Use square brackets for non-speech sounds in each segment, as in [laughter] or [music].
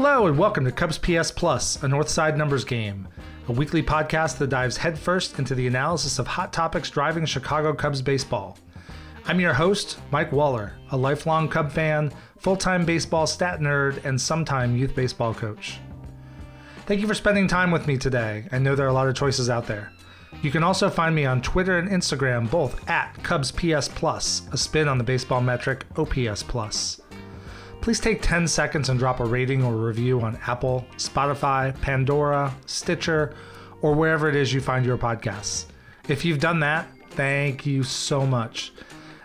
Hello and welcome to Cubs OPS Plus, a Northside numbers game, a weekly podcast that dives headfirst into the analysis of hot topics driving Chicago Cubs baseball. I'm your host, Mike Waller, a lifelong Cub fan, full time baseball stat nerd, and sometime youth baseball coach. Thank you for spending time with me today. I know there are a lot of choices out there. You can also find me on Twitter and Instagram, both at Cubs OPS Plus, a spin on the baseball metric OPS Plus. Please take 10 seconds and drop a rating or review on Apple, Spotify, Pandora, Stitcher, or wherever it is you find your podcasts. If you've done that, thank you so much.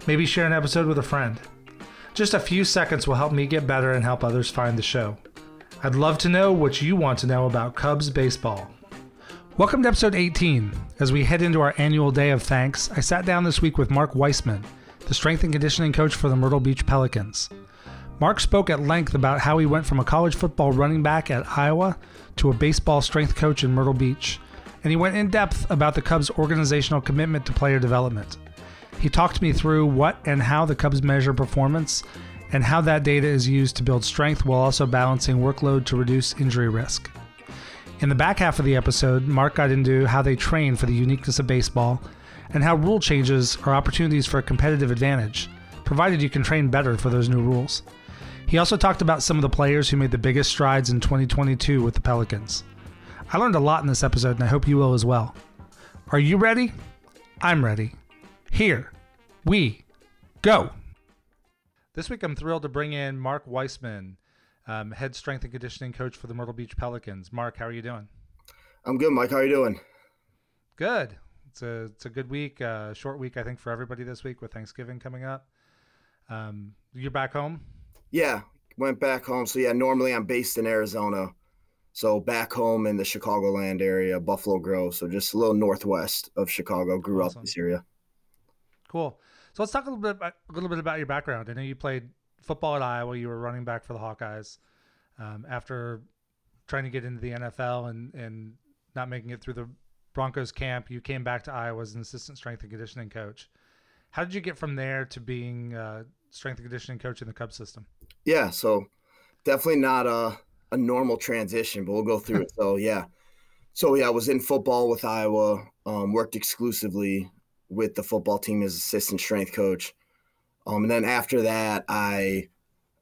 Maybe share an episode with a friend. Just a few seconds will help me get better and help others find the show. I'd love to know what you want to know about Cubs baseball. Welcome to episode 18. As we head into our annual day of thanks, I sat down this week with Mark Weisman, the strength and conditioning coach for the Myrtle Beach Pelicans. Mark spoke at length about how he went from a college football running back at Iowa to a baseball strength coach in Myrtle Beach, and he went in depth about the Cubs' organizational commitment to player development. He talked me through what and how the Cubs measure performance and how that data is used to build strength while also balancing workload to reduce injury risk. In the back half of the episode, Mark got into how they train for the uniqueness of baseball and how rule changes are opportunities for a competitive advantage, provided you can train better for those new rules. He also talked about some of the players who made the biggest strides in 2022 with the Pelicans. I learned a lot in this episode, and I hope you will as well. Are you ready? I'm ready. Here we go. This week, I'm thrilled to bring in Mark Weisman um, head strength and conditioning coach for the Myrtle Beach Pelicans. Mark, how are you doing? I'm good, Mike. How are you doing? Good. It's a it's a good week, uh, short week I think for everybody this week with Thanksgiving coming up. Um, you're back home. Yeah, went back home. So yeah, normally I'm based in Arizona, so back home in the Chicagoland area, Buffalo Grove, so just a little northwest of Chicago. Grew awesome. up in this area. Cool. So let's talk a little bit about, a little bit about your background. I know you played football at Iowa. You were running back for the Hawkeyes. Um, after trying to get into the NFL and and not making it through the Broncos camp, you came back to Iowa as an assistant strength and conditioning coach. How did you get from there to being uh, strength and conditioning coach in the Cubs system? Yeah, so definitely not a a normal transition, but we'll go through it. [laughs] So yeah, so yeah, I was in football with Iowa. Um, worked exclusively with the football team as assistant strength coach. Um, and then after that, I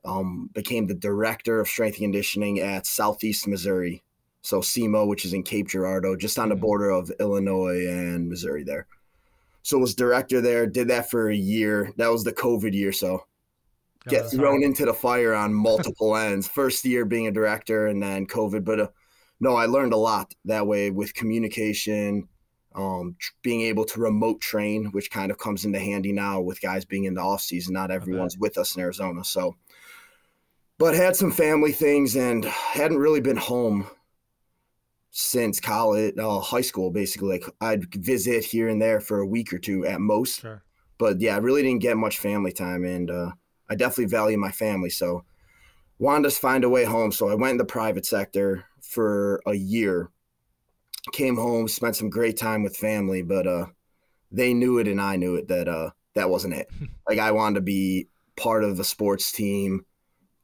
um, became the director of strength and conditioning at Southeast Missouri. So SEMO, which is in Cape Girardeau, just on the mm-hmm. border of Illinois and Missouri there. So was director there, did that for a year. That was the COVID year. So get thrown into the fire on multiple [laughs] ends. First year being a director and then COVID. But uh, no, I learned a lot that way with communication, um, being able to remote train, which kind of comes into handy now with guys being in the off season. Not everyone's with us in Arizona, so. But had some family things and hadn't really been home since college, uh, high school. Basically, like I'd visit here and there for a week or two at most. Sure. But yeah, I really didn't get much family time, and uh, I definitely value my family. So wanted to find a way home. So I went in the private sector for a year came home, spent some great time with family, but uh, they knew it and I knew it that uh, that wasn't it. [laughs] like I wanted to be part of the sports team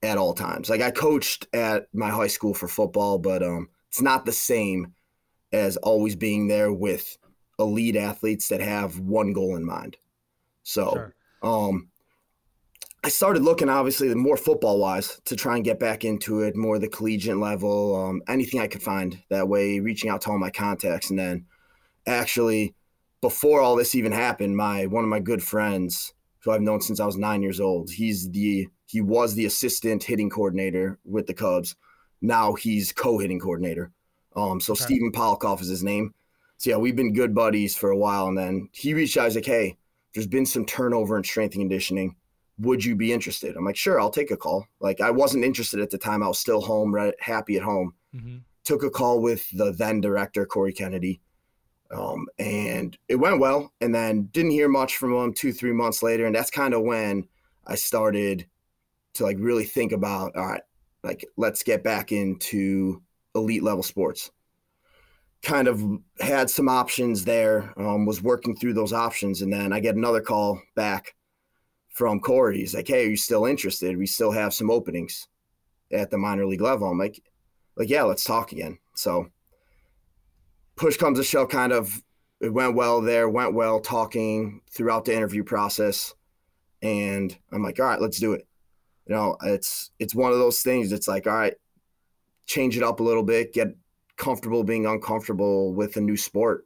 at all times. Like I coached at my high school for football, but um, it's not the same as always being there with elite athletes that have one goal in mind. So, sure. um, I started looking obviously more football wise to try and get back into it, more the collegiate level, um, anything I could find that way, reaching out to all my contacts. And then actually, before all this even happened, my one of my good friends, who I've known since I was nine years old, he's the he was the assistant hitting coordinator with the Cubs. Now he's co-hitting coordinator. Um, so okay. Stephen Polikoff is his name. So yeah, we've been good buddies for a while. And then he reached out, he's like, hey, there's been some turnover in strength and conditioning would you be interested? I'm like, sure, I'll take a call. Like I wasn't interested at the time. I was still home, right, happy at home. Mm-hmm. Took a call with the then director, Corey Kennedy. Um, and it went well. And then didn't hear much from him two, three months later. And that's kind of when I started to like really think about, all right, like let's get back into elite level sports. Kind of had some options there, um, was working through those options. And then I get another call back from Corey. He's like, "Hey, are you still interested? We still have some openings." at the minor league level. I'm like, like yeah, let's talk again. So push comes to shove, kind of it went well there, went well talking throughout the interview process, and I'm like, all right, let's do it. You know, it's it's one of those things. It's like, all right, change it up a little bit, get comfortable being uncomfortable with a new sport.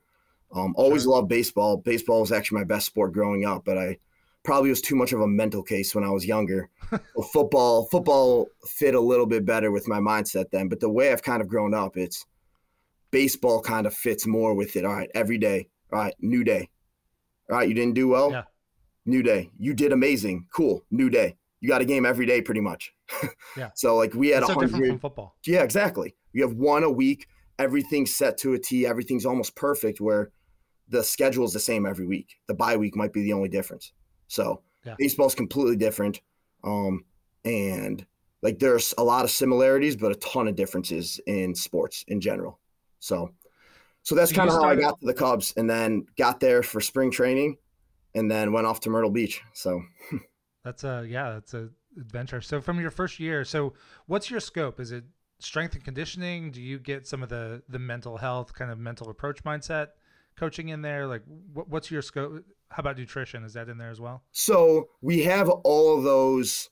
Um, always sure. loved baseball. Baseball was actually my best sport growing up, but I probably was too much of a mental case when I was younger. [laughs] football, football fit a little bit better with my mindset then. But the way I've kind of grown up, it's baseball kind of fits more with it. All right, every day. All right, new day. All right, you didn't do well. Yeah. New day. You did amazing. Cool. New day. You got a game every day, pretty much. [laughs] yeah. So like we had a so hundred. football. Yeah, exactly. You have one a week. Everything's set to a T. Everything's almost perfect. Where the schedule is the same every week. The bye week might be the only difference. So yeah. baseball's completely different. Um, and like there's a lot of similarities, but a ton of differences in sports in general. So, so that's so kind of how I got to the Cubs, and then got there for spring training, and then went off to Myrtle Beach. So, [laughs] that's a yeah, that's a adventure. So from your first year, so what's your scope? Is it strength and conditioning? Do you get some of the the mental health kind of mental approach mindset coaching in there? Like, what, what's your scope? How about nutrition? Is that in there as well? So we have all of those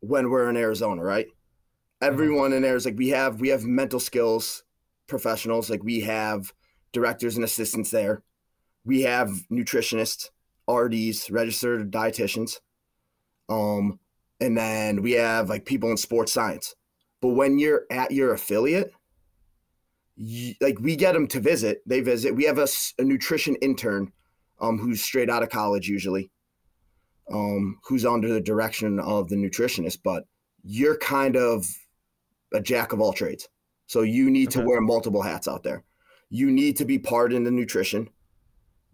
when we're in Arizona, right? Mm-hmm. Everyone in there is like we have we have mental skills professionals. Like we have directors and assistants there. We have nutritionists, RDs, registered dietitians. Um, and then we have like people in sports science. But when you're at your affiliate, you, like we get them to visit, they visit. We have a, a nutrition intern um, who's straight out of college usually, um, who's under the direction of the nutritionist. But you're kind of a jack of all trades. So you need okay. to wear multiple hats out there. You need to be part in the nutrition.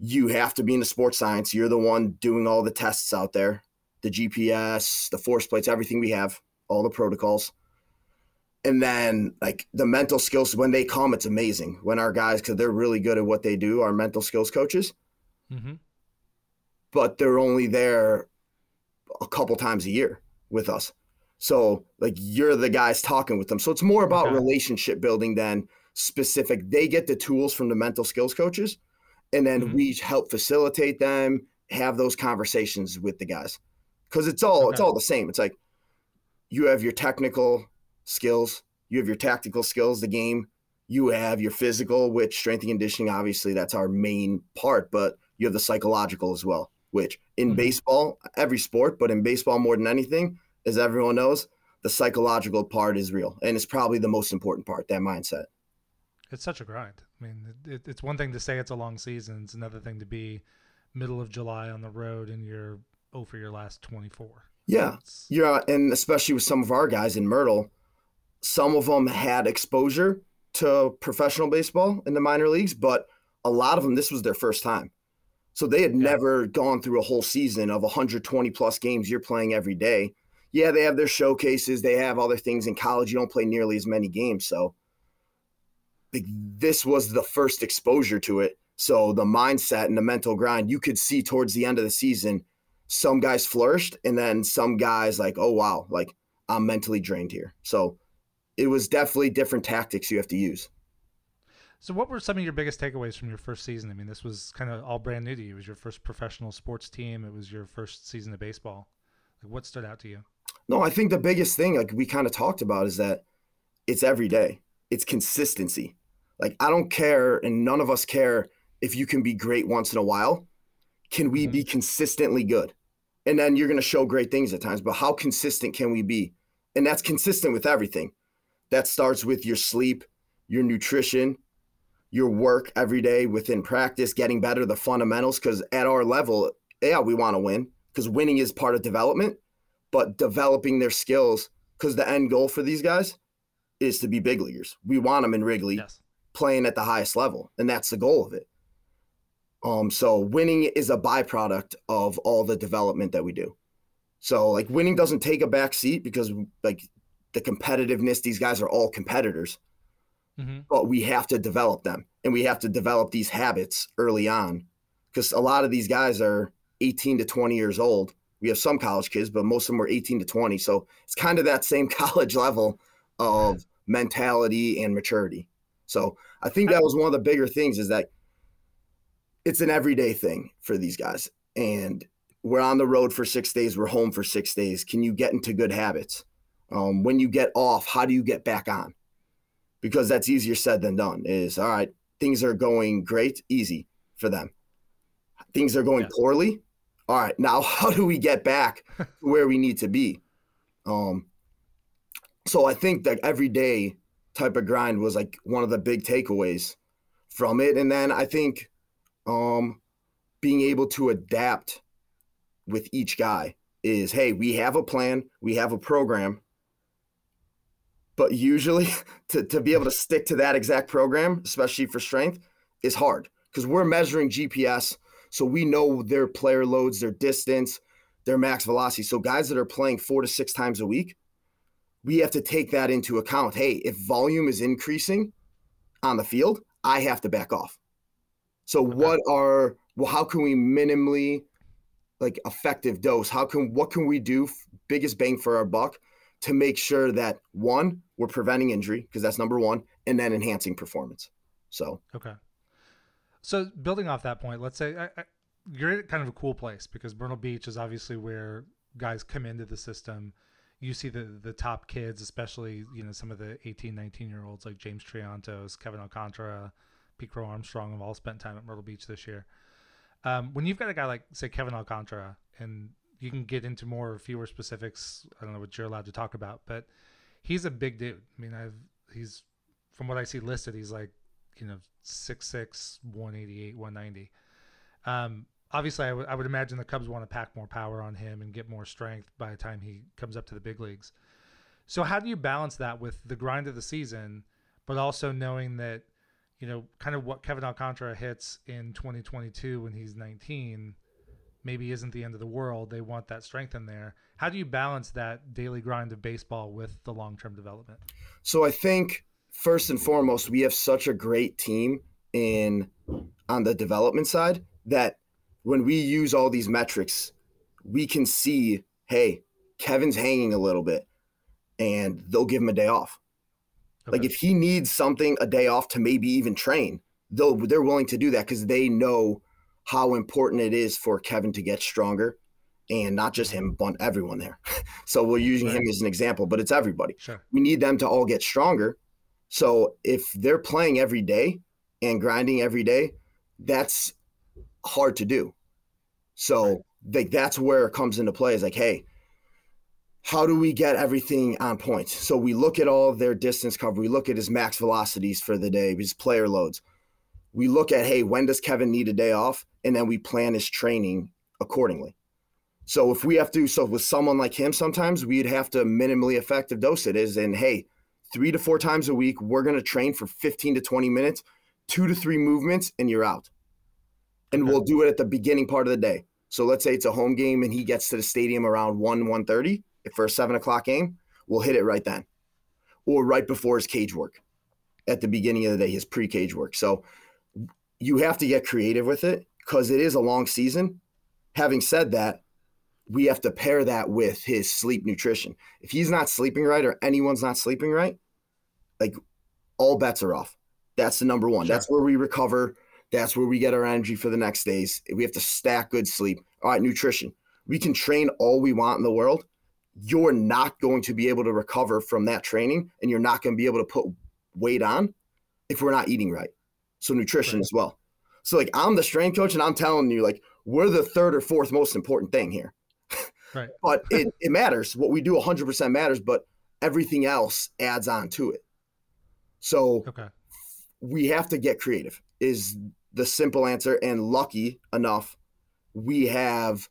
You have to be in the sports science. You're the one doing all the tests out there, the GPS, the force plates, everything we have, all the protocols. And then like the mental skills when they come, it's amazing when our guys, because they're really good at what they do, our mental skills coaches. Mm-hmm. But they're only there a couple times a year with us. So like you're the guys talking with them. So it's more about okay. relationship building than specific. They get the tools from the mental skills coaches, and then mm-hmm. we help facilitate them, have those conversations with the guys. Because it's all okay. it's all the same. It's like you have your technical skills, you have your tactical skills, the game, you have your physical, which strength and conditioning, obviously that's our main part, but you have the psychological as well, which in mm-hmm. baseball, every sport, but in baseball more than anything, as everyone knows, the psychological part is real, and it's probably the most important part. That mindset. It's such a grind. I mean, it, it's one thing to say it's a long season; it's another thing to be middle of July on the road and you're oh for your last twenty four. Yeah, it's... yeah, and especially with some of our guys in Myrtle, some of them had exposure to professional baseball in the minor leagues, but a lot of them this was their first time. So they had yeah. never gone through a whole season of 120 plus games you're playing every day yeah, they have their showcases, they have other things in college. You don't play nearly as many games, so like, this was the first exposure to it. So the mindset and the mental grind, you could see towards the end of the season, some guys flourished, and then some guys like, oh wow, like I'm mentally drained here. So it was definitely different tactics you have to use. So, what were some of your biggest takeaways from your first season? I mean, this was kind of all brand new to you. It was your first professional sports team. It was your first season of baseball. Like, what stood out to you? No, I think the biggest thing, like we kind of talked about, is that it's every day. It's consistency. Like I don't care, and none of us care if you can be great once in a while. Can we mm-hmm. be consistently good? And then you're going to show great things at times, but how consistent can we be? And that's consistent with everything. That starts with your sleep, your nutrition, your work every day within practice, getting better, the fundamentals. Because at our level, yeah, we want to win because winning is part of development but developing their skills because the end goal for these guys is to be big leaguers. We want them in Wrigley yes. playing at the highest level, and that's the goal of it. Um, so winning is a byproduct of all the development that we do. So like winning doesn't take a back seat because like the competitiveness, these guys are all competitors, mm-hmm. but we have to develop them and we have to develop these habits early on because a lot of these guys are 18 to 20 years old we have some college kids, but most of them were 18 to 20. So it's kind of that same [laughs] college level of mentality and maturity. So I think that was one of the bigger things is that it's an everyday thing for these guys. And we're on the road for six days, we're home for six days. Can you get into good habits? Um, when you get off, how do you get back on? Because that's easier said than done. Is all right, things are going great, easy for them. Things are going poorly. All right, now [laughs] how do we get back to where we need to be? Um, so I think that every day type of grind was like one of the big takeaways from it. And then I think um, being able to adapt with each guy is hey, we have a plan, we have a program, but usually [laughs] to, to be able to stick to that exact program, especially for strength, is hard because we're measuring GPS. So we know their player loads, their distance, their max velocity. So guys that are playing four to six times a week, we have to take that into account. Hey, if volume is increasing on the field, I have to back off. So okay. what are well how can we minimally like effective dose? How can what can we do biggest bang for our buck to make sure that one, we're preventing injury because that's number 1 and then enhancing performance. So Okay. So building off that point, let's say I, I, you're at kind of a cool place because Myrtle Beach is obviously where guys come into the system you see the the top kids, especially you know some of the 18, 19 year olds like James Triantos, Kevin Alcantara, Pete Crow-Armstrong have all spent time at Myrtle Beach this year. Um, when you've got a guy like say Kevin Alcantara, and you can get into more or fewer specifics. I don't know what you're allowed to talk about, but he's a big dude. I mean, I've he's from what I see listed, he's like you know 6'6", 188, 190. Um, obviously, I, w- I would imagine the Cubs want to pack more power on him and get more strength by the time he comes up to the big leagues. So, how do you balance that with the grind of the season, but also knowing that, you know, kind of what Kevin Alcantara hits in 2022 when he's 19 maybe isn't the end of the world. They want that strength in there. How do you balance that daily grind of baseball with the long term development? So, I think first and foremost, we have such a great team in on the development side that when we use all these metrics, we can see, hey, Kevin's hanging a little bit, and they'll give him a day off. Okay. Like if he needs something, a day off to maybe even train, they'll they're willing to do that because they know how important it is for Kevin to get stronger, and not just him, mm-hmm. but everyone there. [laughs] so we're using right. him as an example, but it's everybody. Sure. We need them to all get stronger. So if they're playing every day and grinding every day, that's hard to do. So right. like that's where it comes into play. Is like, hey, how do we get everything on point? So we look at all their distance cover. We look at his max velocities for the day, his player loads. We look at, hey, when does Kevin need a day off? And then we plan his training accordingly. So if we have to, so with someone like him, sometimes we'd have to minimally effective dose it is. And hey, three to four times a week, we're going to train for 15 to 20 minutes, two to three movements, and you're out. And okay. we'll do it at the beginning part of the day. So let's say it's a home game and he gets to the stadium around 1, 1.30 for a 7 o'clock game, we'll hit it right then. Or right before his cage work at the beginning of the day, his pre-cage work. So you have to get creative with it because it is a long season. Having said that, we have to pair that with his sleep nutrition. If he's not sleeping right or anyone's not sleeping right, like all bets are off. That's the number one. Sure. That's where we recover that's where we get our energy for the next days. We have to stack good sleep. All right, nutrition. We can train all we want in the world. You're not going to be able to recover from that training and you're not going to be able to put weight on if we're not eating right. So, nutrition right. as well. So, like, I'm the strength coach and I'm telling you, like, we're the third or fourth most important thing here. [laughs] Right. but it, [laughs] it matters. What we do 100% matters, but everything else adds on to it. So, okay. we have to get creative, is the simple answer. And lucky enough, we have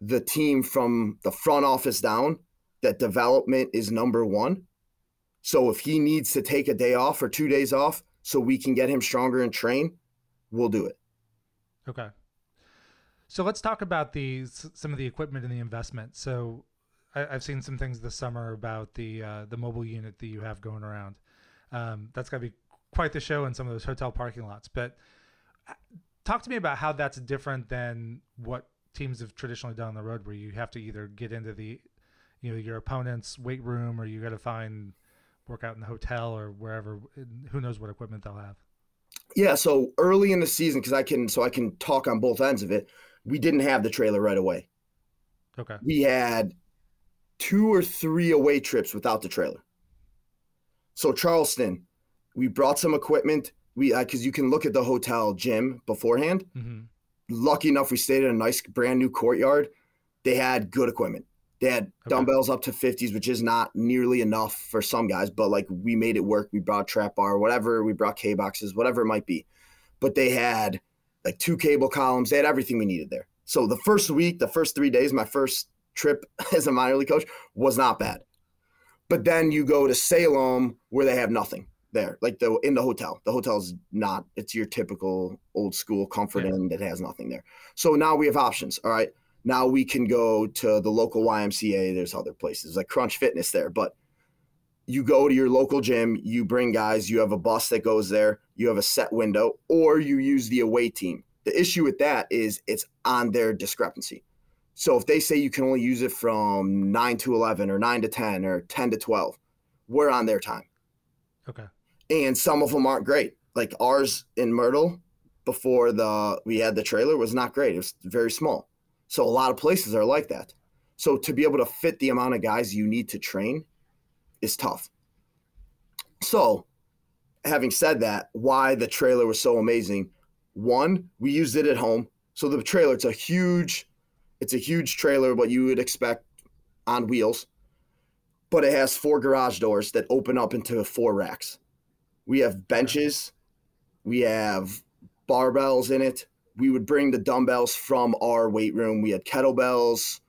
the team from the front office down that development is number one. So if he needs to take a day off or two days off so we can get him stronger and train, we'll do it. Okay. So let's talk about the some of the equipment and the investment. So I, have seen some things this summer about the uh, the mobile unit that you have going around. Um, that's got to be quite the show in some of those hotel parking lots. But talk to me about how that's different than what teams have traditionally done on the road, where you have to either get into the, you know, your opponent's weight room, or you got to find work out in the hotel or wherever. Who knows what equipment they'll have. Yeah, so early in the season, because I can, so I can talk on both ends of it. We didn't have the trailer right away. Okay. We had two or three away trips without the trailer. So Charleston, we brought some equipment. We because uh, you can look at the hotel gym beforehand. Mm-hmm. Lucky enough, we stayed in a nice brand new courtyard. They had good equipment. They had okay. dumbbells up to 50s, which is not nearly enough for some guys, but like we made it work. We brought trap bar, whatever. We brought K boxes, whatever it might be. But they had like two cable columns. They had everything we needed there. So the first week, the first three days, my first trip [laughs] as a minor league coach was not bad. But then you go to Salem where they have nothing there, like the in the hotel. The hotel's not. It's your typical old school comfort yeah. inn that has nothing there. So now we have options. All right, now we can go to the local YMCA. There's other places like Crunch Fitness there, but you go to your local gym, you bring guys, you have a bus that goes there, you have a set window, or you use the away team. The issue with that is it's on their discrepancy. So if they say you can only use it from 9 to 11 or 9 to 10 or 10 to 12, we're on their time. Okay. And some of them aren't great. Like ours in Myrtle before the we had the trailer was not great. It was very small. So a lot of places are like that. So to be able to fit the amount of guys you need to train is tough. So, having said that, why the trailer was so amazing? One, we used it at home. So the trailer, it's a huge it's a huge trailer, what you would expect on wheels, but it has four garage doors that open up into four racks. We have benches, we have barbells in it. We would bring the dumbbells from our weight room. We had kettlebells,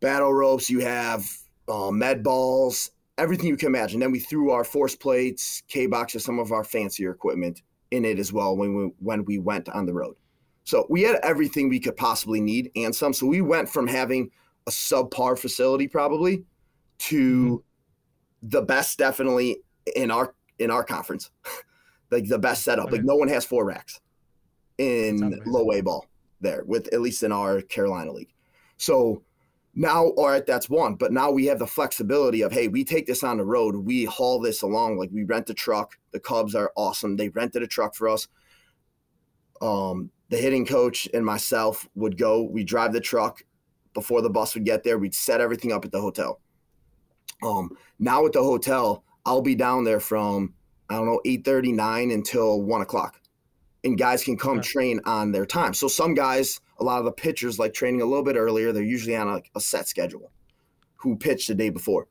battle ropes. You have uh, med balls, everything you can imagine. Then we threw our force plates, K boxes, some of our fancier equipment in it as well when we when we went on the road. So we had everything we could possibly need and some. So we went from having a subpar facility probably to mm-hmm. the best definitely in our in our conference. [laughs] like the best setup. Okay. Like no one has four racks in low A ball there with at least in our Carolina league. So now all right that's one but now we have the flexibility of hey we take this on the road we haul this along like we rent a truck the cubs are awesome they rented a truck for us um the hitting coach and myself would go. We drive the truck before the bus would get there. We'd set everything up at the hotel. Um, now at the hotel, I'll be down there from I don't know eight thirty nine until one o'clock, and guys can come train on their time. So some guys, a lot of the pitchers like training a little bit earlier. They're usually on a, a set schedule, who pitched the day before.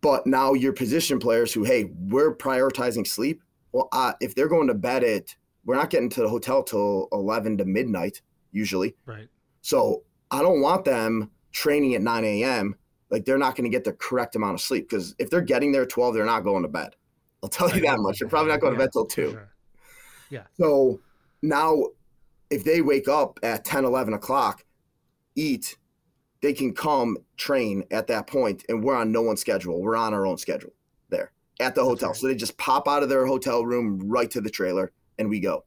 But now your position players who, hey, we're prioritizing sleep. Well, uh, if they're going to bed at we're not getting to the hotel till 11 to midnight usually. Right. So I don't want them training at 9 a.m. Like they're not going to get the correct amount of sleep because if they're getting there at 12, they're not going to bed. I'll tell you that much. They're probably not going yeah, to bed till 2. Sure. Yeah. So now if they wake up at 10, 11 o'clock, eat, they can come train at that point and we're on no one's schedule. We're on our own schedule there at the hotel. Right. So they just pop out of their hotel room right to the trailer and we go.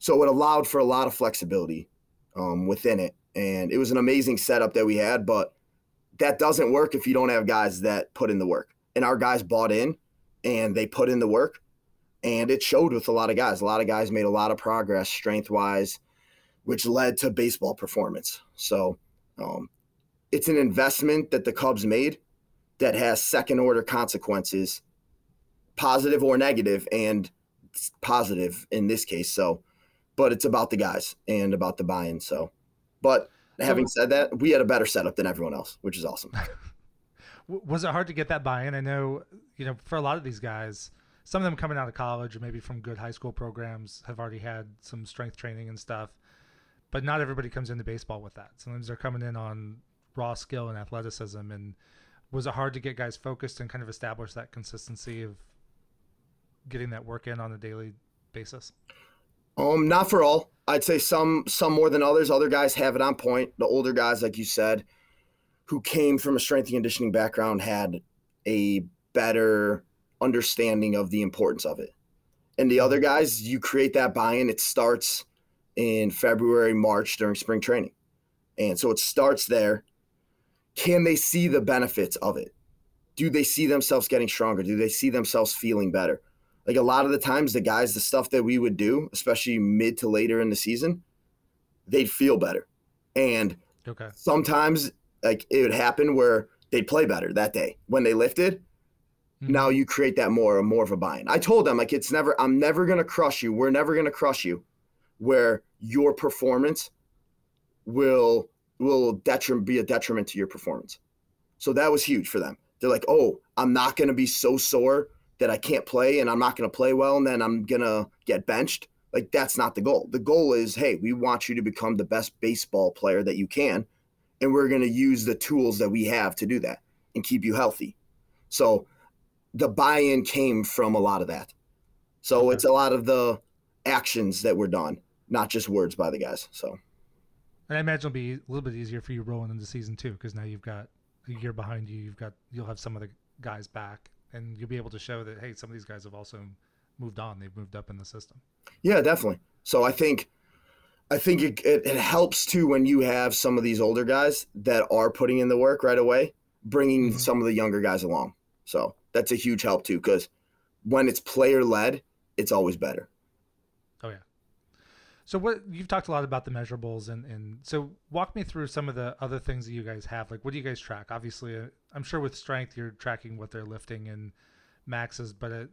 So it allowed for a lot of flexibility um, within it. And it was an amazing setup that we had, but that doesn't work if you don't have guys that put in the work. And our guys bought in and they put in the work. And it showed with a lot of guys. A lot of guys made a lot of progress strength wise, which led to baseball performance. So um, it's an investment that the Cubs made that has second order consequences, positive or negative, and positive in this case. So, but it's about the guys and about the buy-in. So, but having said that, we had a better setup than everyone else, which is awesome. [laughs] Was it hard to get that buy-in? I know, you know, for a lot of these guys, some of them coming out of college or maybe from good high school programs have already had some strength training and stuff. But not everybody comes into baseball with that. Sometimes they're coming in on raw skill and athleticism. And was it hard to get guys focused and kind of establish that consistency of getting that work in on a daily basis? Um, not for all. I'd say some some more than others. Other guys have it on point. The older guys, like you said, who came from a strength and conditioning background, had a better understanding of the importance of it. And the other guys, you create that buy-in. It starts in February, March during spring training, and so it starts there. Can they see the benefits of it? do they see themselves getting stronger? Do they see themselves feeling better? Like a lot of the times, the guys, the stuff that we would do, especially mid to later in the season, they'd feel better. And okay. sometimes, like it would happen where they'd play better that day when they lifted. Mm-hmm. Now you create that more, more of a buy-in. I told them like it's never. I'm never gonna crush you. We're never gonna crush you, where your performance will will detriment be a detriment to your performance. So that was huge for them. They're like, oh, I'm not gonna be so sore that I can't play and I'm not to play well and then I'm to get benched. Like that's not the goal. The goal is, hey, we want you to become the best baseball player that you can and we're to use the tools that we have to do that and keep you healthy. So the buy-in came from a lot of that. So okay. it's a lot of the actions that were done, not just words by the guys. So and I imagine it'll be a little bit easier for you rolling into season two because now you've got a year behind you. You've got you'll have some of the guys back and you'll be able to show that hey, some of these guys have also moved on. They've moved up in the system. Yeah, definitely. So I think I think it, it, it, helps too when you have some of these older guys that are putting in the work right away, bringing mm-hmm. some of the younger guys along. So that's a huge help too, because when it's player led, it's always better. Oh yeah. So what you've talked a lot about the measurables and and so walk me through some of the other things that you guys have. Like what do you guys track? Obviously, uh, I'm sure with strength you're tracking what they're lifting and maxes, but it,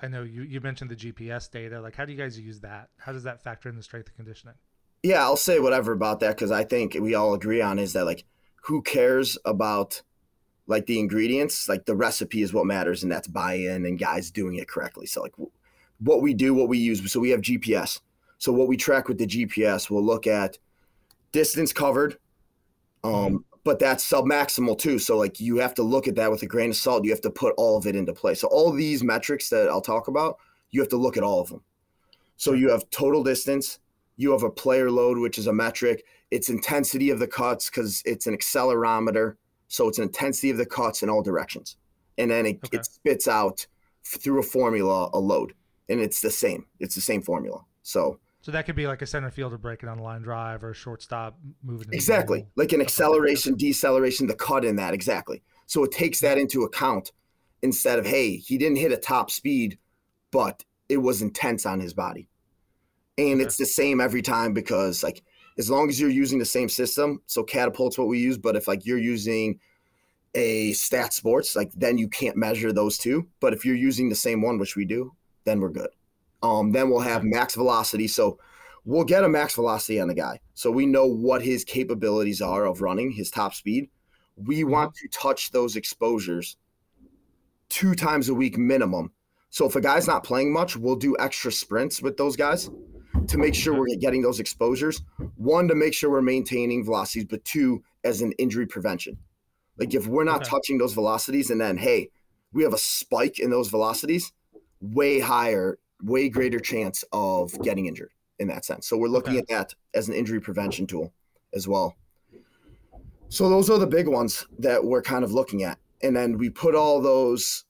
I know you you mentioned the GPS data. Like how do you guys use that? How does that factor in the strength and conditioning? Yeah, I'll say whatever about that because I think we all agree on is that like who cares about like the ingredients? Like the recipe is what matters, and that's buy-in and guys doing it correctly. So like what we do, what we use. So we have GPS so what we track with the GPS, we'll look at distance covered, um, mm-hmm. but that's sub maximal too. So like you have to look at that with a grain of salt. You have to put all of it into play. So all these metrics that I'll talk about, you have to look at all of them. So you have total distance, you have a player load, which is a metric. It's intensity of the cuts because it's an accelerometer. So it's an intensity of the cuts in all directions. And then it, okay. it spits out through a formula a load. And it's the same. It's the same formula. So so that could be like a center fielder breaking on a line drive or a shortstop moving. Exactly, like an acceleration, deceleration, the cut in that exactly. So it takes that into account instead of hey, he didn't hit a top speed, but it was intense on his body, and okay. it's the same every time because like as long as you're using the same system, so catapult's what we use, but if like you're using a stat sports, like then you can't measure those two. But if you're using the same one, which we do, then we're good. Um, then we'll have max velocity. So we'll get a max velocity on the guy. So we know what his capabilities are of running, his top speed. We mm-hmm. want to touch those exposures two times a week minimum. So if a guy's not playing much, we'll do extra sprints with those guys to make sure we're getting those exposures. One, to make sure we're maintaining velocities, but two, as an injury prevention. Like if we're not okay. touching those velocities and then, hey, we have a spike in those velocities way higher way greater chance of getting injured in that sense. So we're looking okay. at that as an injury prevention tool as well. So those are the big ones that we're kind of looking at. And then we put all those,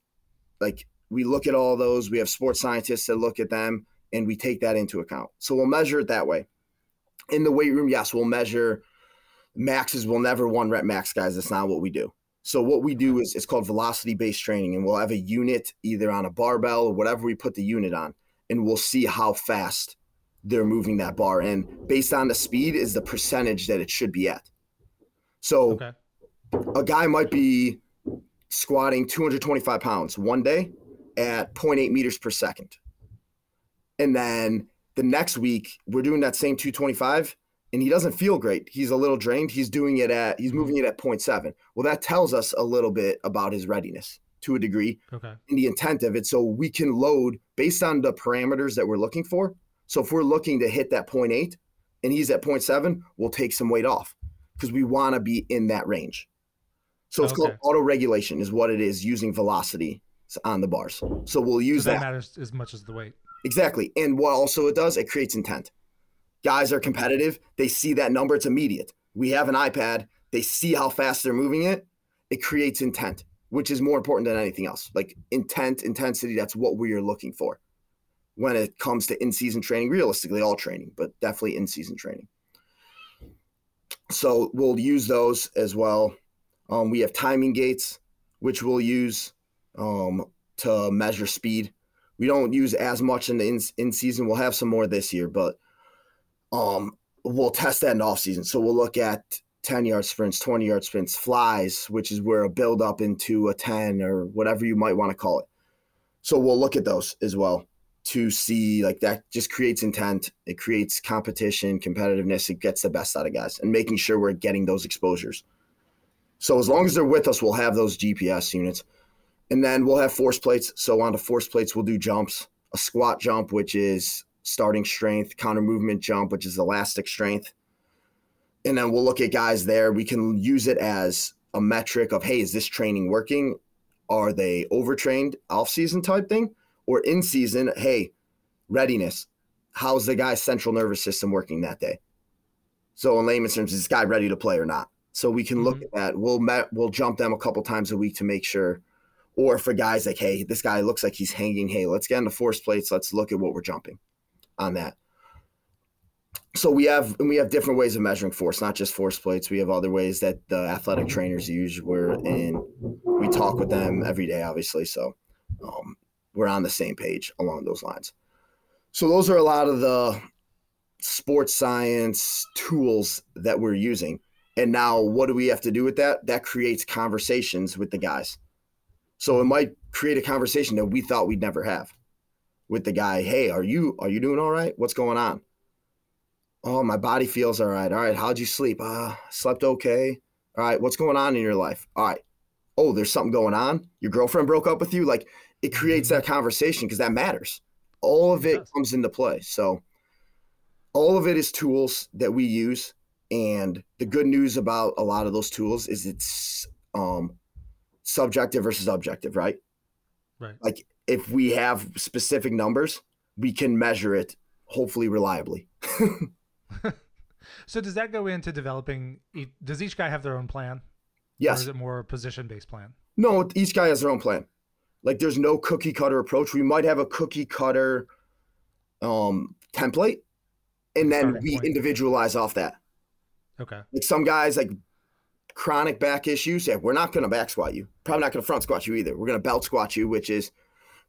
like we look at all those, we have sports scientists that look at them and we take that into account. So we'll measure it that way. In the weight room, yes, we'll measure maxes. We'll never one rep max guys. That's not what we do. So what we do is it's called velocity based training, and we'll have a unit either on a barbell or whatever we put the unit on, and we'll see how fast they're moving that bar. And based on the speed is the percentage that it should be at. So okay. a guy might be squatting 225 pounds one day at 0.8 meters per second. And then the next week, we're doing that same 225 and he doesn't feel great. He's a little drained. He's doing it at he's moving it at 0.7. Well, that tells us a little bit about his readiness to a degree. Okay. And the intent of it. So we can load based on the parameters that we're looking for. So if we're looking to hit that 0.8 and he's at 0.7, we'll take some weight off because we want to be in that range. So it's okay. called auto regulation is what it is using velocity on the bars. So we'll use so that, that matters as much as the weight. Exactly. And what also it does, it creates intent guys are competitive. They see that number, it's immediate. We have an iPad, they see how fast they're moving it. It creates intent, which is more important than anything else. Like intent, intensity, that's what we are looking for when it comes to in season training, realistically, all training, but definitely in season training. So we'll use those as well. Um, we have timing gates. which we'll use um, to measure speed. We don't use as much in the in, in season. We'll have some more this year, but um, we'll test that in off season. So we'll look at 10 yard sprints, 20 yard sprints, flies, which is where a build up into a 10 or whatever you might want to call it. So we'll look at those as well to see like that just creates intent. It creates competition, competitiveness. It gets the best out of guys and making sure we're getting those exposures. So as long as they're with us, we'll have those GPS units. And then we'll have force plates. So on the force plates, we'll do jumps, a squat jump, which is starting strength, counter movement jump, which is elastic strength. And then we'll look at guys there. We can use it as a metric of, hey, is this training working? Are they overtrained off season type thing? Or in season, hey, readiness. How's the guy's central nervous system working that day? So in layman's terms, is this guy ready to play or not? So we can look mm-hmm. at that. We'll met, we'll jump them a couple times a week to make sure. Or for guys like, hey, this guy looks like he's hanging. Hey, let's get into force plates. Let's look at what we're jumping on that. So we have and we have different ways of measuring force, not just force plates. We have other ways that the athletic trainers use. We're in we talk with them every day, obviously. So um, we're on the same page along those lines. So those are a lot of the sports science tools that we're using. And now what do we have to do with that? That creates conversations with the guys. So it might create a conversation that we thought we'd never have with the guy. Hey, are you are you doing all right? What's going on? Oh, my body feels all right. All right, how'd you sleep? Uh, slept okay. All right, what's going on in your life? All right. Oh, there's something going on. Your girlfriend broke up with you. Like it creates that conversation because that matters. All of it comes into play. So all of it is tools that we use. And the good news about a lot of those tools is it's um, subjective versus objective, right? Right. Like if we have specific numbers, we can measure it hopefully reliably. [laughs] so does that go into developing does each guy have their own plan? Yes. Or is it more position based plan? No, each guy has their own plan. Like there's no cookie cutter approach. We might have a cookie cutter um template and then Starting we point. individualize off that. Okay. Like some guys like chronic back issues, yeah, we're not gonna back squat you. Probably not gonna front squat you either. We're gonna belt squat you, which is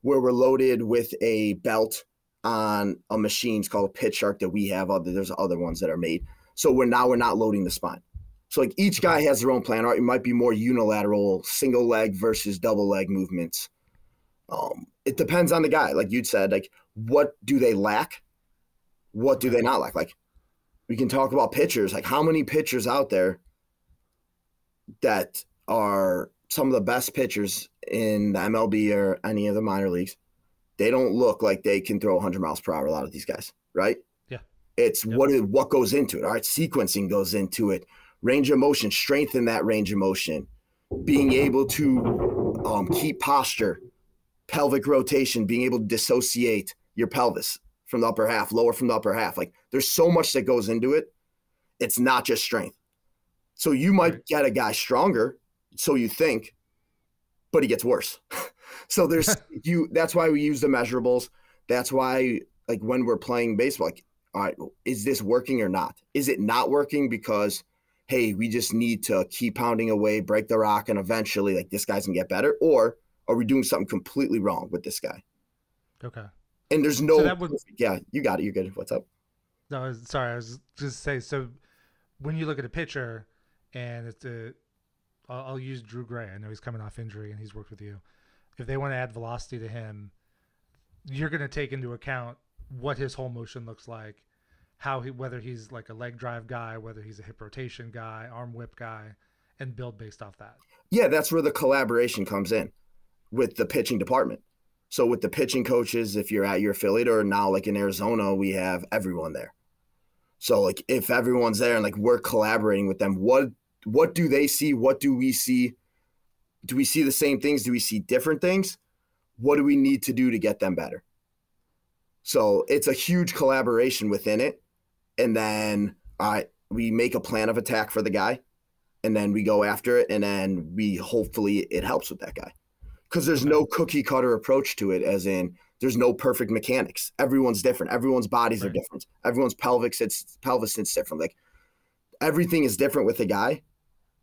where we're loaded with a belt on a machine. It's called a Pit Shark that we have. Other there's other ones that are made. So we're now we're not loading the spine. So like each guy has their own plan. Right it might be more unilateral single leg versus double leg movements. Um, it depends on the guy. Like you'd said like what do they lack? What do they not lack? Like we can talk about pitchers. Like how many pitchers out there that are some of the best pitchers in the MLB or any of the minor leagues they don't look like they can throw 100 miles per hour. A lot of these guys, right? Yeah. It's yep. what what goes into it. All right, sequencing goes into it. Range of motion, strengthen that range of motion. Being able to um, keep posture, pelvic rotation, being able to dissociate your pelvis from the upper half, lower from the upper half. Like there's so much that goes into it. It's not just strength. So you might right. get a guy stronger, so you think, but he gets worse. [laughs] so there's [laughs] you. That's why we use the measurables. That's why like when we're playing baseball, like all right, is this working or not? Is it not working because hey, we just need to keep pounding away, break the rock, and eventually like this guy's gonna get better, or are we doing something completely wrong with this guy? Okay. And there's no. So that would, yeah, you got it. You're good. What's up? No, sorry. I was just say so. When you look at a pitcher, and it's a, I'll, I'll use Drew Gray. I know he's coming off injury, and he's worked with you if they want to add velocity to him, you're going to take into account what his whole motion looks like, how he whether he's like a leg drive guy, whether he's a hip rotation guy, arm whip guy, and build based off that. Yeah, that's where the collaboration comes in with the pitching department. So with the pitching coaches, if you're at your affiliate or now like in Arizona, we have everyone there. So like if everyone's there and like we're collaborating with them, what what do they see? What do we see? do we see the same things? Do we see different things? What do we need to do to get them better? So it's a huge collaboration within it. And then uh, we make a plan of attack for the guy and then we go after it. And then we hopefully it helps with that guy because there's no cookie cutter approach to it, as in there's no perfect mechanics. Everyone's different. Everyone's bodies right. are different. Everyone's pelvic sits, pelvis sits different. Like everything is different with the guy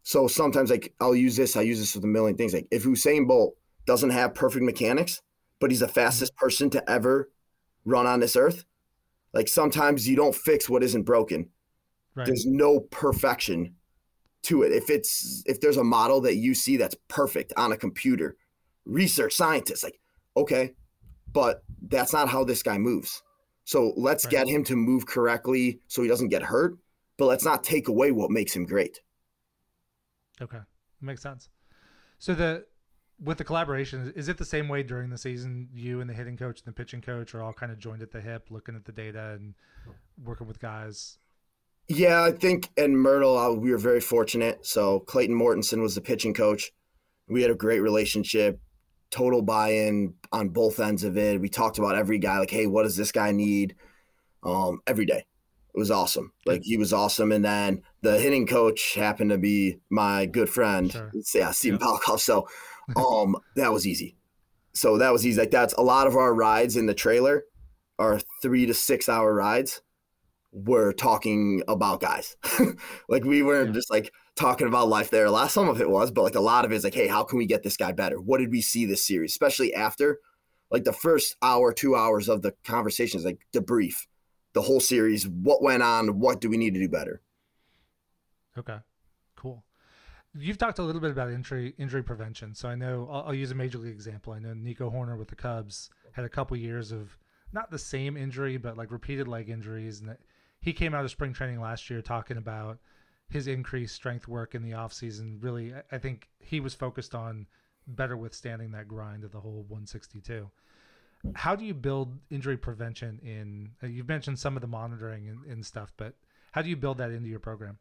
So sometimes like I'll use this, I use this with a million things. Like if Usain Bolt doesn't have perfect mechanics, but he's the mm-hmm. fastest person to ever run on this earth, like sometimes you don't fix what isn't broken. Right. There's no perfection to it. If it's if there's a model that you see that's perfect on a computer, research scientists like, okay, but that's not how this guy moves. So let's right. get him to move correctly so he doesn't get hurt, but let's not take away what makes him great. Okay. Makes sense. So the with the collaboration, is it the same way during the season? You and the hitting coach and the pitching coach are all kind of joined at the hip, looking at the data and working with guys. Yeah, I think in Myrtle, uh, we were very fortunate. So Clayton Mortensen was the pitching coach. We had a great relationship, total buy-in on both ends of it. We talked about every guy, like, hey, what does this guy need? Um, every day. It was awesome. Like he was awesome. And then the hitting coach happened to be my good friend. Sure. Yeah, Steven yep. So [laughs] um that was easy. So that was easy. Like that's a lot of our rides in the trailer are three to six hour rides. We're talking about guys. [laughs] like we weren't yeah. just like talking about life there. A lot some of it was, but like a lot of it is like, hey, how can we get this guy better? What did we see this series? Especially after like the first hour, two hours of the conversations, like debrief the whole series. What went on? What do we need to do better? Okay, cool. You've talked a little bit about injury injury prevention. So I know I'll, I'll use a major league example. I know Nico Hoerner with the Cubs had a couple years of not the same injury, but like repeated leg injuries, and he came out of spring training last year talking about his increased strength work in the offseason. Really, I think he was focused on better withstanding that grind of the whole 162 how do you build injury prevention in uh, you've mentioned some of the monitoring and, and, stuff but how do you build that into your program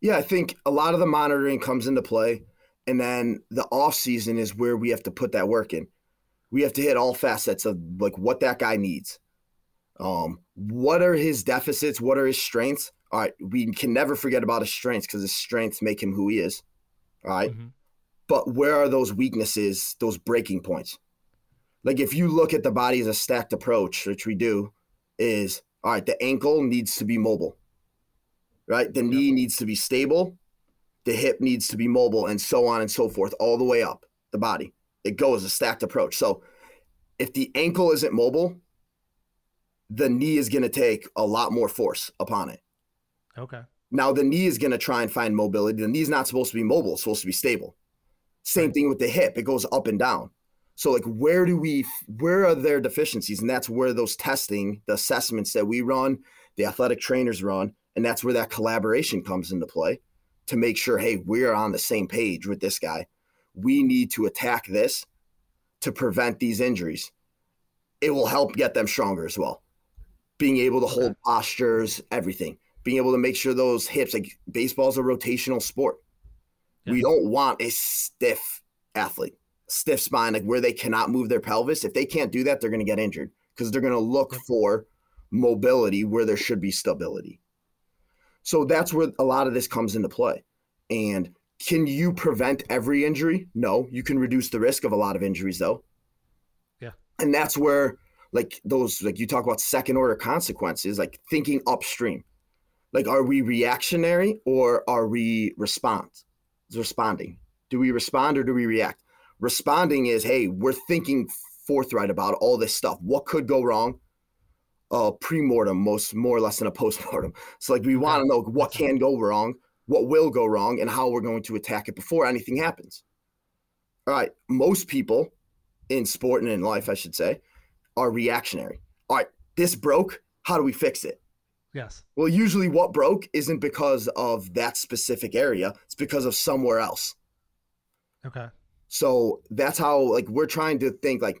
yeah i think a lot of the monitoring comes into play and then the off season is where we have to put that work in we have to hit all facets of like what that guy needs um what are his deficits what are his strengths all right we can never forget about his strengths because his strengths make him who he is all right? mm-hmm. but where are those weaknesses those breaking points like if you look at the body as a stacked approach, which we do, is all right, the ankle needs to be mobile. Right? The knee needs to be stable, the hip needs to be mobile, and so on and so forth, all the way up the body. It goes a stacked approach. So if the ankle isn't mobile, the knee is going to take a lot more force upon it. Okay. Now the knee is going to try and find mobility. The knee's not supposed to be mobile; it's supposed to be stable. Same thing with the hip; it goes up and down. So like where do we where are their deficiencies? And that's where those testing, the assessments that we run, the athletic trainers run, and that's where that collaboration comes into play to make sure, hey, we're on the same page with this guy. We need to attack this to prevent these injuries. It will help get them stronger as well. Being able to hold postures, everything. Being able to make sure those hips, like baseball's a rotational sport. Yeah. We don't want a stiff athlete stiff spine, like where they cannot move their pelvis, if they can't do that, they're going to get injured because they're going to look for mobility where there should be stability. So that's where a lot of this comes into play. And can you prevent every injury? No, you can reduce the risk of a lot of injuries though. Yeah. And that's where like those like you talk about second order consequences, like thinking upstream. Like are we reactionary or are we response responding? Do we respond or do we react? Responding is, hey, we're thinking forthright about all this stuff. What could go wrong? Uh, pre-mortem, most more or less than a post-mortem. So like we want to know what can go wrong, what will go wrong, and how we're going to attack it before anything happens. All right, most people in sport and in life, I should say, are reactionary. All right, this broke. How do we fix it? Yes. Well, usually what broke isn't because of that specific area, it's because of somewhere else. Okay. So that's how like we're trying to think like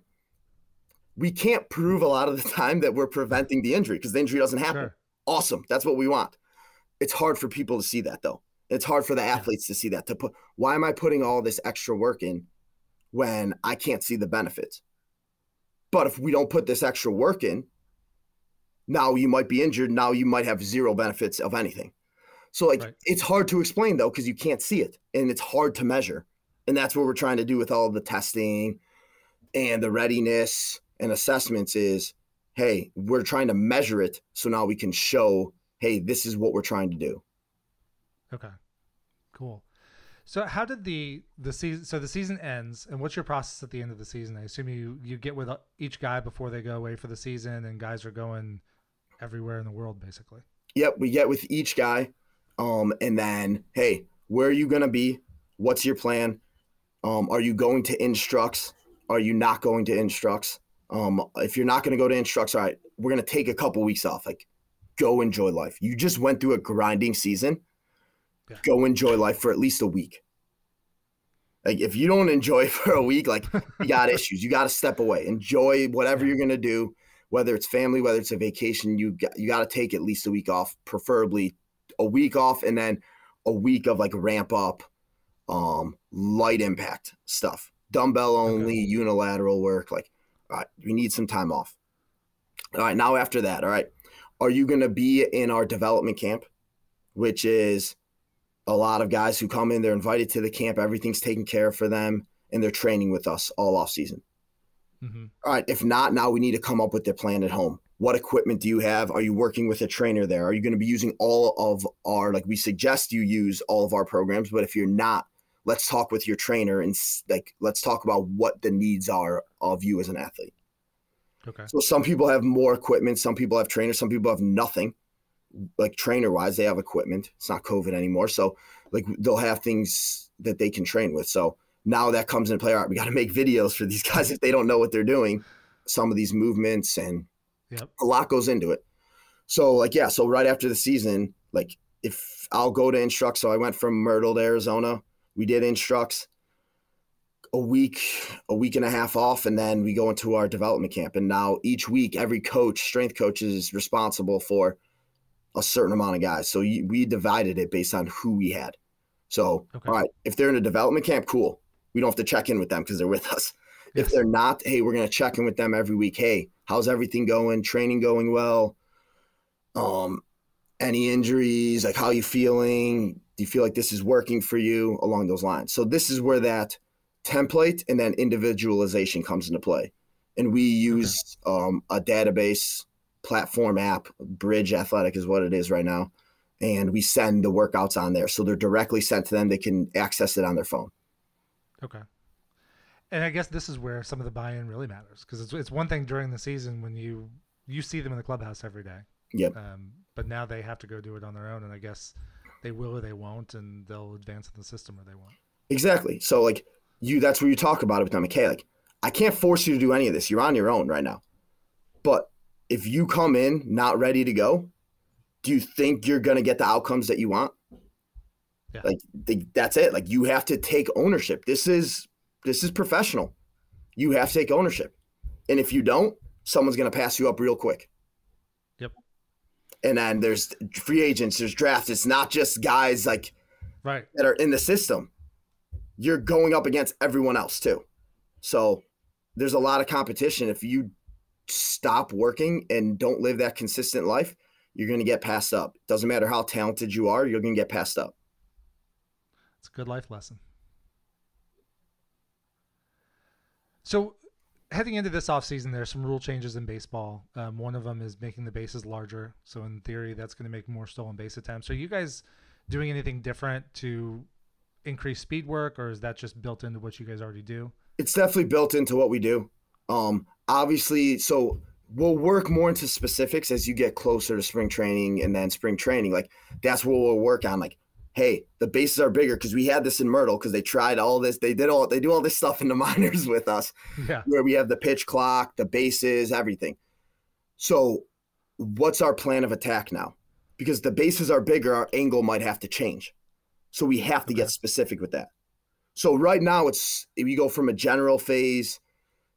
we can't prove a lot of the time that we're preventing the injury because the injury doesn't happen. Sure. Awesome. That's what we want. It's hard for people to see that though. It's hard for the athletes to see that to put why am I putting all this extra work in when I can't see the benefits? But if we don't put this extra work in, now you might be injured. Now you might have zero benefits of anything. So like right. it's hard to explain though because you can't see it and it's hard to measure. And that's what we're trying to do with all the testing and the readiness and assessments is, hey, we're trying to measure it so now we can show, hey, this is what we're trying to do. Okay. Cool. So how did the the season? So the season ends, and what's your process at the end of the season? I assume you you get with each guy before they go away for the season, and guys are going everywhere in the world basically. Yep, we get with each guy, um, and then hey, where are you gonna be? What's your plan? Um, are you going to instructs? Are you not going to instructs? Um, if you're not going to go to instructs, all right, we're going to take a couple weeks off. Like, go enjoy life. You just went through a grinding season. Yeah. Go enjoy life for at least a week. Like, if you don't enjoy [laughs] for a week, like, you got [laughs] issues. You got to step away. Enjoy whatever you're going to do, whether it's family, whether it's a vacation. You got, you got to take at least a week off, preferably a week off, and then a week of like ramp up, um, light impact stuff, dumbbell only, okay. unilateral work. Like, all right, we need some time off. All right, now after that, all right, are you going to be in our development camp, which is a lot of guys who come in, they're invited to the camp, everything's taken care of for them, and they're training with us all off season. Mm-hmm. All right, if not, now we need to come up with their plan at home. What equipment do you have? Are you working with a trainer there? Are you going to be using all of our, like we suggest you use all of our programs, but if you're not, let's talk with your trainer and like let's talk about what the needs are of you as an athlete. Okay. So some people have more equipment, some people have trainers, some people have nothing. Like trainer wise, they have equipment. It's not COVID anymore, so like they'll have things that they can train with. So now that comes into play. All right, we got to make videos for these [laughs] guys if they don't know what they're doing. Some of these movements and yep. a lot goes into it. So like yeah, so right after the season, like if I'll go to instruct, so I went from Myrtle to Arizona we did instructs a week, a week and a half off, and then we go into our development camp. And now each week, every coach, strength coach, is responsible for a certain amount of guys. So we divided it based on who we had. So, okay. all right, if they're in a development camp, cool. We don't have to check in with them because they're with us. Yes. If they're not, hey, we're going to check in with them every week. Hey, how's everything going? Training going well? Um, any injuries? Like, how you feeling? Do you feel like this is working for you along those lines? So this is where that template and then individualization comes into play. And we use okay. um, a database platform app, Bridge Athletic is what it is right now. And we send the workouts on there. So they're directly sent to them. They can access it on their phone. Okay. And I guess this is where some of the buy-in really matters because it's, it's one thing during the season when you you see them in the clubhouse every day. Yep. Um, but now they have to go do it on their own, and I guess they will or they won't, and they'll advance in the system or they won't. Exactly. So like you, that's where you talk about it with them. Okay, like I can't force you to do any of this. You're on your own right now. But if you come in not ready to go, do you think you're gonna get the outcomes that you want? Yeah. Like they, that's it. Like you have to take ownership. This is this is professional. You have to take ownership. And if you don't, someone's gonna pass you up real quick and then there's free agents, there's drafts. It's not just guys like right that are in the system. You're going up against everyone else too. So there's a lot of competition. If you stop working and don't live that consistent life, you're going to get passed up. Doesn't matter how talented you are, you're going to get passed up. It's a good life lesson. So heading into this offseason, there's some rule changes in baseball. Um, one of them is making the bases larger. So in theory, that's going to make more stolen base attempts. Are you guys doing anything different to increase speed work, or is that just built into what you guys already do? It's definitely built into what we do. Um, obviously, so we'll work more into specifics as you get closer to spring training and then spring training. Like that's what we'll work on. Like hey, the bases are bigger because we had this in Myrtle because they tried all this. They did all they do all this stuff in the [laughs] minors with us, yeah. where we have the pitch clock, the bases, everything. So, what's our plan of attack now? Because the bases are bigger, our angle might have to change. So we have to okay. get specific with that. So right now, it's we go from a general phase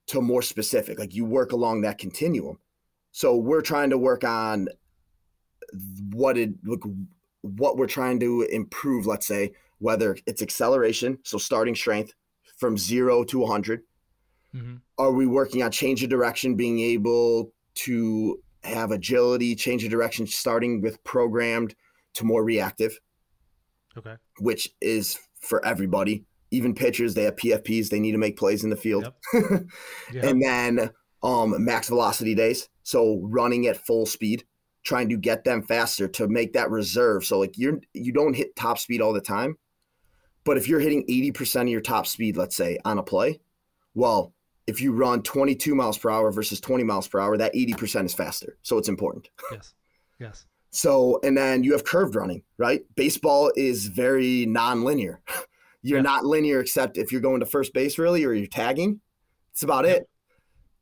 to more specific. Like you work along that continuum. So we're trying to work on what it look what we're trying to improve, let's say, whether it's acceleration, so starting strength from zero to 100. Mm-hmm. Are we working on change of direction, being able to have agility, change of direction, starting with programmed to more reactive? Okay. Which is for everybody. Even pitchers, they have PFPs, they need to make plays in the field. Yep. [laughs] yep. and then um, max velocity days, so running at full speed trying to get them faster to make that reserve. So like you're you don't hit top speed all the time, But if you're hitting 80% of your top speed, let's say on a play, well, if you run 22 miles per hour versus 20 miles per hour, that 80% is faster. So it's important. [laughs] Yes. Yes. So, and then you have curved running, right? Baseball is very non-linear. [laughs] You're yeah. not linear except if you're going to first base really or you're tagging. It's about yeah. it.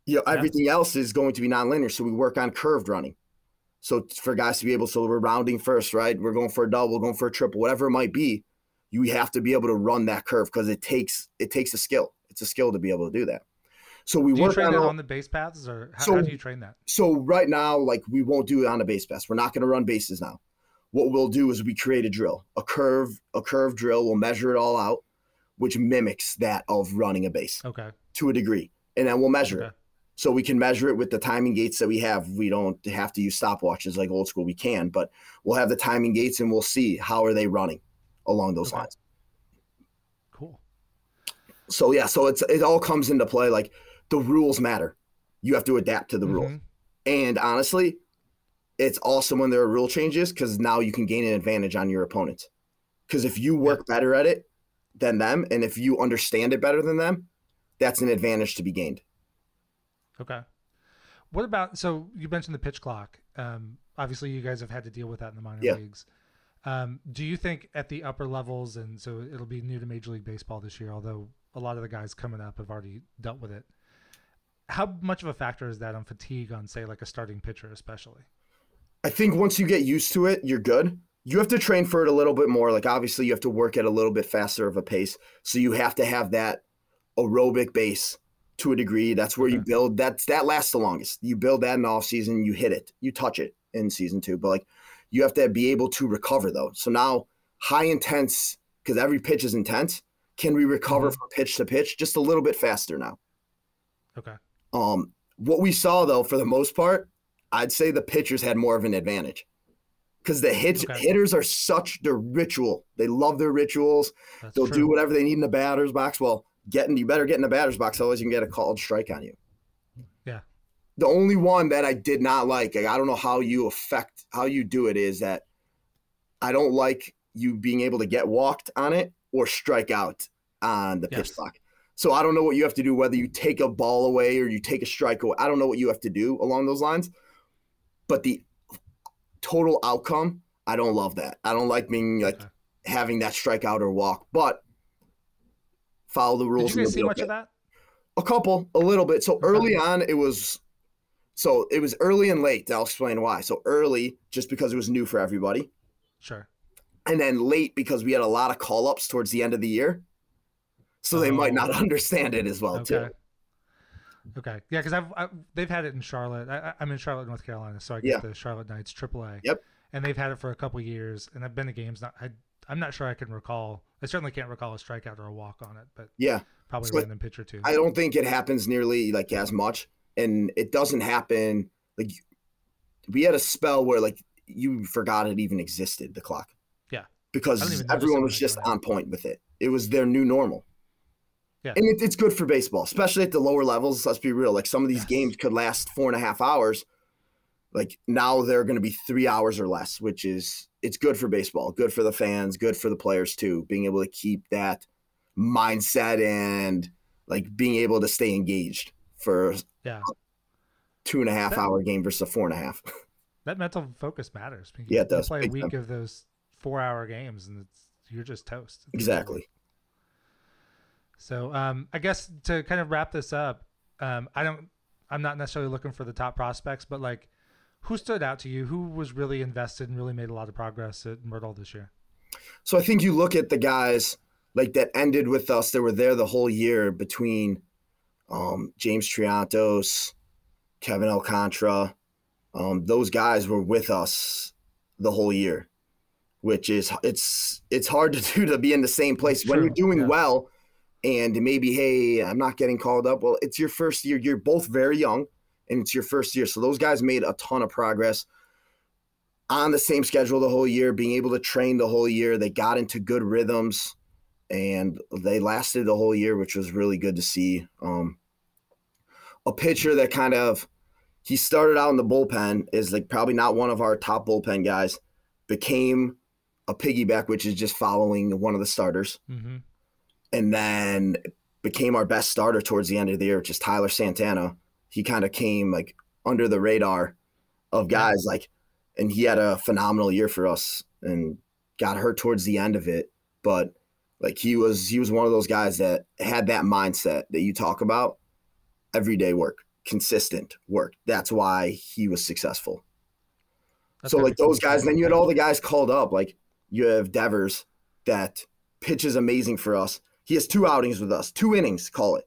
You know, everything yeah. else is going to be non-linear. So we work on curved running. So for guys to be able, so we're rounding first, right? We're going for a double, going for a triple, whatever it might be. You have to be able to run that curve because it takes it takes a skill. It's a skill to be able to do that. So we do work train on, on the base paths, or how, so, how do you train that? So right now, like we won't do it on the base paths. We're not going to run bases now. What we'll do is we create a drill, a curve, a curve drill. We'll measure it all out, which mimics that of running a base. Okay. To a degree, and then we'll measure okay. it. So we can measure it with the timing gates that we have. We don't have to use stopwatches like old school. We can, but we'll have the timing gates and we'll see how are they running along those okay. lines. Cool. So yeah, so it's it all comes into play. Like the rules matter. You have to adapt to the mm-hmm. rules. And honestly, it's awesome when there are rule changes because now you can gain an advantage on your opponents. Because if you work yeah. better at it than them, and if you understand it better than them, that's an advantage to be gained. Okay. What about so you mentioned the pitch clock? Um, obviously, you guys have had to deal with that in the minor yeah. leagues. Um, do you think at the upper levels, and so it'll be new to Major League Baseball this year, although a lot of the guys coming up have already dealt with it how much of a factor is that on fatigue on say like a starting pitcher especially i think once you get used to it you're good you have to train for it a little bit more like obviously you have to work at a little bit faster of a pace so you have to have that aerobic base to a degree that's where okay. you build that's that lasts the longest you build that in the off season you hit it you touch it in season two but like you have to be able to recover though so now high intense because every pitch is intense can we recover mm-hmm. from pitch to pitch just a little bit faster now okay um, what we saw though, for the most part, I'd say the pitchers had more of an advantage because the hits, okay. hitters are such their ritual. They love their rituals. That's They'll true. do whatever they need in the batter's box. Well, getting you better get in the batter's box, otherwise you can get a called strike on you. Yeah. The only one that I did not like, I don't know how you affect how you do it, is that I don't like you being able to get walked on it or strike out on the yes. pitch clock. So I don't know what you have to do, whether you take a ball away or you take a strike away. I don't know what you have to do along those lines. But the total outcome, I don't love that. I don't like being like okay. having that strikeout or walk. But follow the rules. Did you guys see much of that? A couple, a little bit. So early on, it was so it was early and late. I'll explain why. So early, just because it was new for everybody. Sure. And then late because we had a lot of call ups towards the end of the year so they oh. might not oh. understand it as well okay. too. Okay, yeah, because I've I, they've had it in Charlotte. I, am in Charlotte, North Carolina, so I get yeah. the Charlotte Knights AAA. Yep. And they've had it for a couple years, and I've been to games. Not I, I'm not sure I can recall. I certainly can't recall a strikeout or a walk on it, but yeah, probably so random pitcher too. I don't think it happens nearly like as much, and it doesn't happen like we had a spell where like you forgot it even existed the clock. Yeah. Because everyone was just on point with it. It was their new normal. Yeah. And it, it's good for baseball, especially at the lower levels. Let's be real. Like some of these games could last four and a half hours. Like now they're going to be three hours or less, which is it's good for baseball, good for the fans, good for the players too. Being able to keep that mindset and like being able to stay engaged for yeah two and a half that, hour game versus a four and a half. [laughs] that mental focus matters. Yeah, it does. play a week time. of those four hour games and it's you're just toast. It's exactly. So um, I guess to kind of wrap this up, um, I don't, I'm not necessarily looking for the top prospects, but like, who stood out to you? Who was really invested and really made a lot of progress at Myrtle this year? So I think you look at the guys like that ended with us. That were there the whole year between um, James Triantos, Kevin Alcantara. Um, those guys were with us the whole year, which is it's it's hard to [laughs] do to be in the same place when you're doing yeah. well and maybe hey i'm not getting called up well it's your first year you're both very young and it's your first year so those guys made a ton of progress on the same schedule the whole year being able to train the whole year they got into good rhythms and they lasted the whole year which was really good to see um, a pitcher that kind of he started out in the bullpen is like probably not one of our top bullpen guys became a piggyback, which is just following one of the starters, Mm-hmm. and then became our best starter towards the end of the year, which is Tyler Santana. He kind of came like under the radar of guys like, and he had a phenomenal year for us and got hurt towards the end of it, but like he was he was one of those guys that had that mindset that you talk about, everyday work, consistent work. That's why he was successful. so like those guys, then you had all the guys called up. Like you have Devers that pitches amazing for us. He has two outings with us, two innings, call it.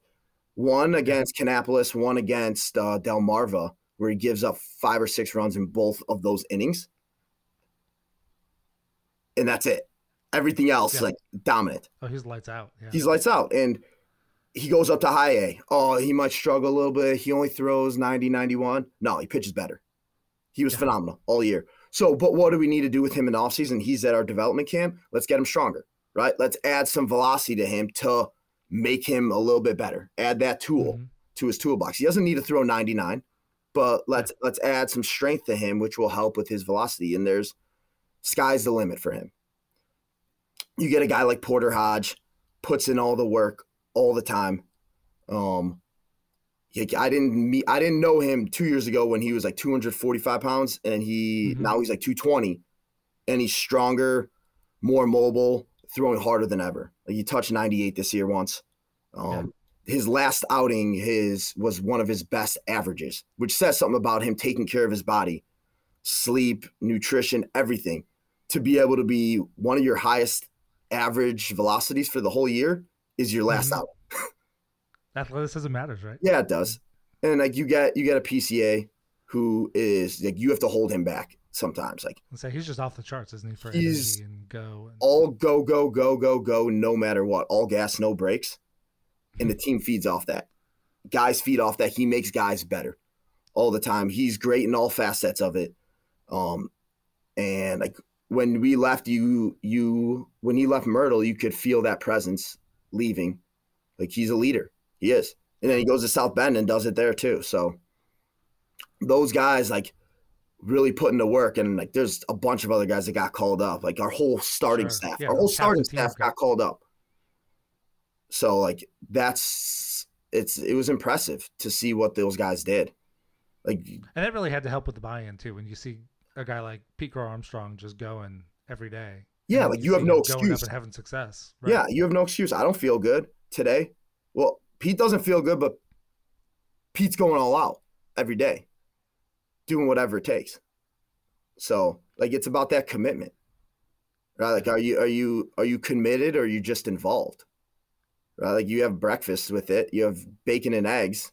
One against Kannapolis, one against uh, Delmarva, where he gives up five or six runs in both of those innings. And that's it. Everything else, Yeah. like dominant. Oh, he's lights out. Yeah. He's lights out. And he goes up to high A. Oh, he might struggle a little bit. He only throws 90, 91. No, he pitches better. He was Yeah. phenomenal all year. So, but what do we need to do with him in the offseason? He's at our development camp. Let's get him stronger, right? Let's add some velocity to him to make him a little bit better. Add that tool Mhm. to his toolbox. He doesn't need to throw 99, but let's let's add some strength to him, which will help with his velocity. And there's sky's the limit for him. You get a guy like Porter Hodge, puts in all the work all the time. Um, I didn't meet, I didn't know him two years ago when he was like 245 pounds, and he Mhm. now he's like 220, and he's stronger, more mobile, throwing harder than ever. Like he touched 98 this year once. Um, His last outing, his was one of his best averages, which says something about him taking care of his body, sleep, nutrition, everything. To be able to be one of your highest average velocities for the whole year is your last Mhm. out. [laughs] Athleticism matters, right? Yeah, it does. And like you get you get a PCA who is like you have to hold him back sometimes. Like say he's just off the charts, isn't he? For He's energy and go. And, all go go go go go no matter what, all gas no brakes, and the team feeds off that. Guys feed off that. He makes guys better all the time. He's great in all facets of it. Um, and like when we left, you you when he left Myrtle, you could feel that presence leaving. Like he's a leader. He is. And then he goes to South Bend and does it there too. So those guys like really putting into work and like there's a bunch of other guys that got called up. Like our whole starting Sure. staff. Yeah, our whole starting staff got- called up. So like that's it's it was impressive to see what those guys did. Like and that really had to help with the buy-in too. When you see a guy like Pete Crow-Armstrong just going every day. Yeah, like, you you have no him going up excuse. and having success. Right? Yeah, you have no excuse. I don't feel good today. Well, Pete doesn't feel good, but Pete's going all out every day, doing whatever it takes. So, like, it's about that commitment, right? Like, are you are you are you committed or are you just involved? Right? Like, you have breakfast with it. You have bacon and eggs,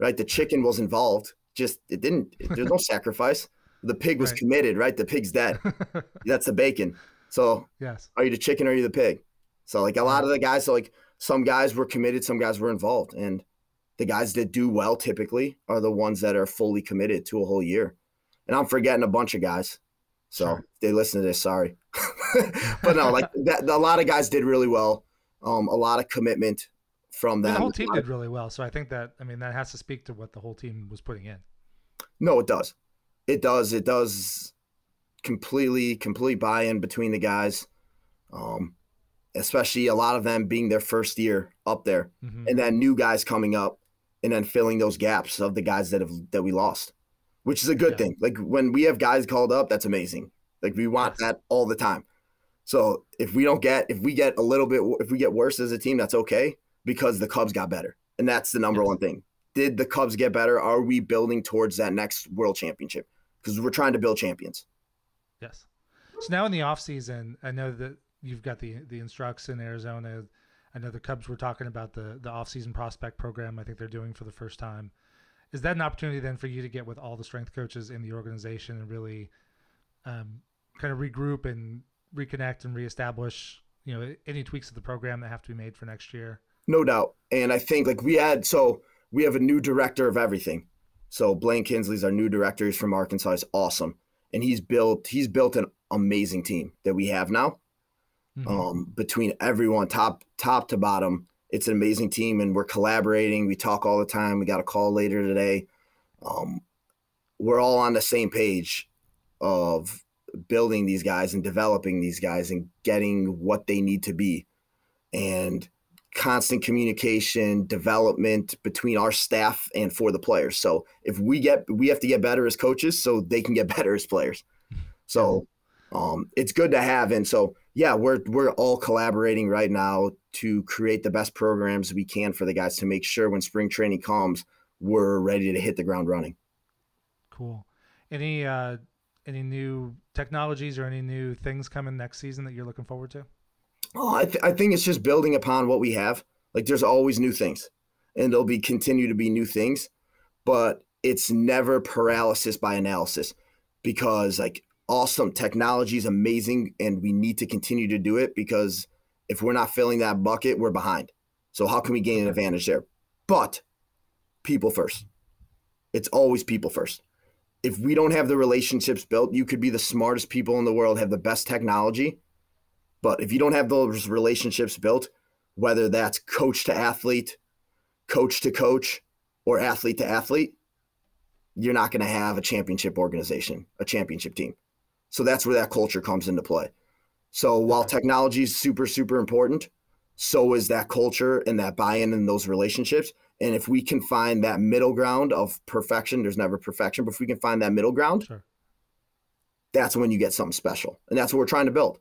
right? The chicken was involved. Just it didn't. There's no [laughs] sacrifice. The pig was Right. committed, right? The pig's dead. [laughs] That's the bacon. So yes. are you the chicken or are you the pig? So like a lot of the guys, so like some guys were committed, some guys were involved, and the guys that do well typically are the ones that are fully committed to a whole year. And I'm forgetting a bunch of guys, so Sure. if they listen to this, sorry, [laughs] but no, like [laughs] that, a lot of guys did really well. Um, a lot of commitment from them. the whole team did really well. So I think that I mean that has to speak to what the whole team was putting in. No, it does. It does. It does completely, complete buy-in between the guys. Um, especially a lot of them being their first year up there, Mhm. and then new guys coming up, and then filling those gaps of the guys that have that we lost, which is a good Yeah. thing. Like when we have guys called up, that's amazing. Like we want Yes. that all the time. So if we don't get, if we get a little bit, if we get worse as a team, that's okay because the Cubs got better, and that's the number Yes. one thing. Did the Cubs get better? Are we building towards that next World Championship? Because we're trying to build champions. Yes. So now in the off season, I know that you've got the the instructs in Arizona. I know the Cubs were talking about the the off season prospect program. I think they're doing for the first time. Is that an opportunity then for you to get with all the strength coaches in the organization and really um, kind of regroup and reconnect and reestablish? You know, any tweaks to the program that have to be made for next year. No doubt. And I think like we had so we have a new director of everything. So Blaine Kinsley's our new director. He's from Arkansas. He's awesome. And he's built he's built an amazing team that we have now. Mhm. Um, between everyone, top top to bottom. It's an amazing team and we're collaborating. We talk all the time. We got a call later today. Um, we're all on the same page of building these guys and developing these guys and getting what they need to be. And constant communication, development between our staff and for the players. So if we get, we have to get better as coaches so they can get [laughs] better as players. So um, it's good to have. And so, yeah, we're, we're all collaborating right now to create the best programs we can for the guys to make sure when spring training comes, we're ready to hit the ground running. Cool. Any, uh, any new technologies or any new things coming next season that you're looking forward to? Oh, I, th- I think it's just building upon what we have. Like there's always new things, and there'll be continue to be new things, but it's never paralysis by analysis, because like awesome technology is amazing, and we need to continue to do it because if we're not filling that bucket, we're behind. So how can we gain an advantage there? But people first. It's always people first. If we don't have the relationships built, you could be the smartest people in the world, have the best technology, but if you don't have those relationships built, whether that's coach to athlete, coach to coach, or athlete to athlete, you're not going to have a championship organization, a championship team. So that's where that culture comes into play. So while technology is super, super important, so is that culture and that buy in and those relationships. And if we can find that middle ground of perfection, there's never perfection, but if we can find that middle ground, sure. that's when you get something special. And that's what we're trying to build.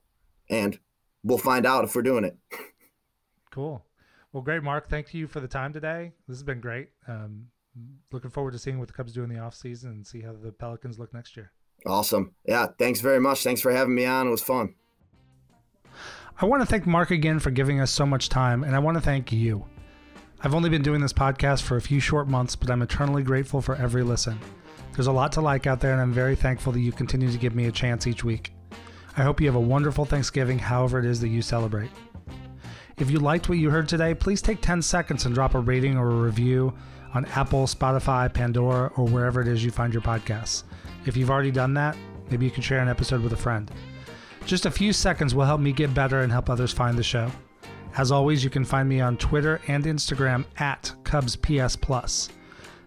And we'll find out if we're doing it. [laughs] Cool. Well, great, Mark. Thank you for the time today. This has been great. Um, looking forward to seeing what the Cubs do in the off season and see how the Pelicans look next year. Awesome. Yeah. Thanks very much. Thanks for having me on. It was fun. I want to thank Mark again for giving us so much time, and I want to thank you. I've only been doing this podcast for a few short months, but I'm eternally grateful for every listen. There's a lot to like out there, and I'm very thankful that you continue to give me a chance each week. I hope you have a wonderful Thanksgiving, however it is that you celebrate. If you liked what you heard today, please take 10 seconds and drop a rating or a review on Apple, Spotify, Pandora, or wherever it is you find your podcasts. If you've already done that, maybe you can share an episode with a friend. Just a few seconds will help me get better and help others find the show. As always, you can find me on Twitter and Instagram at Cubs OPS Plus.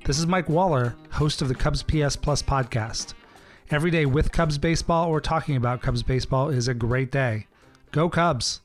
This is Mike Waller, host of the Cubs OPS Plus podcast. Every day with Cubs baseball or talking about Cubs baseball is a great day. Go Cubs!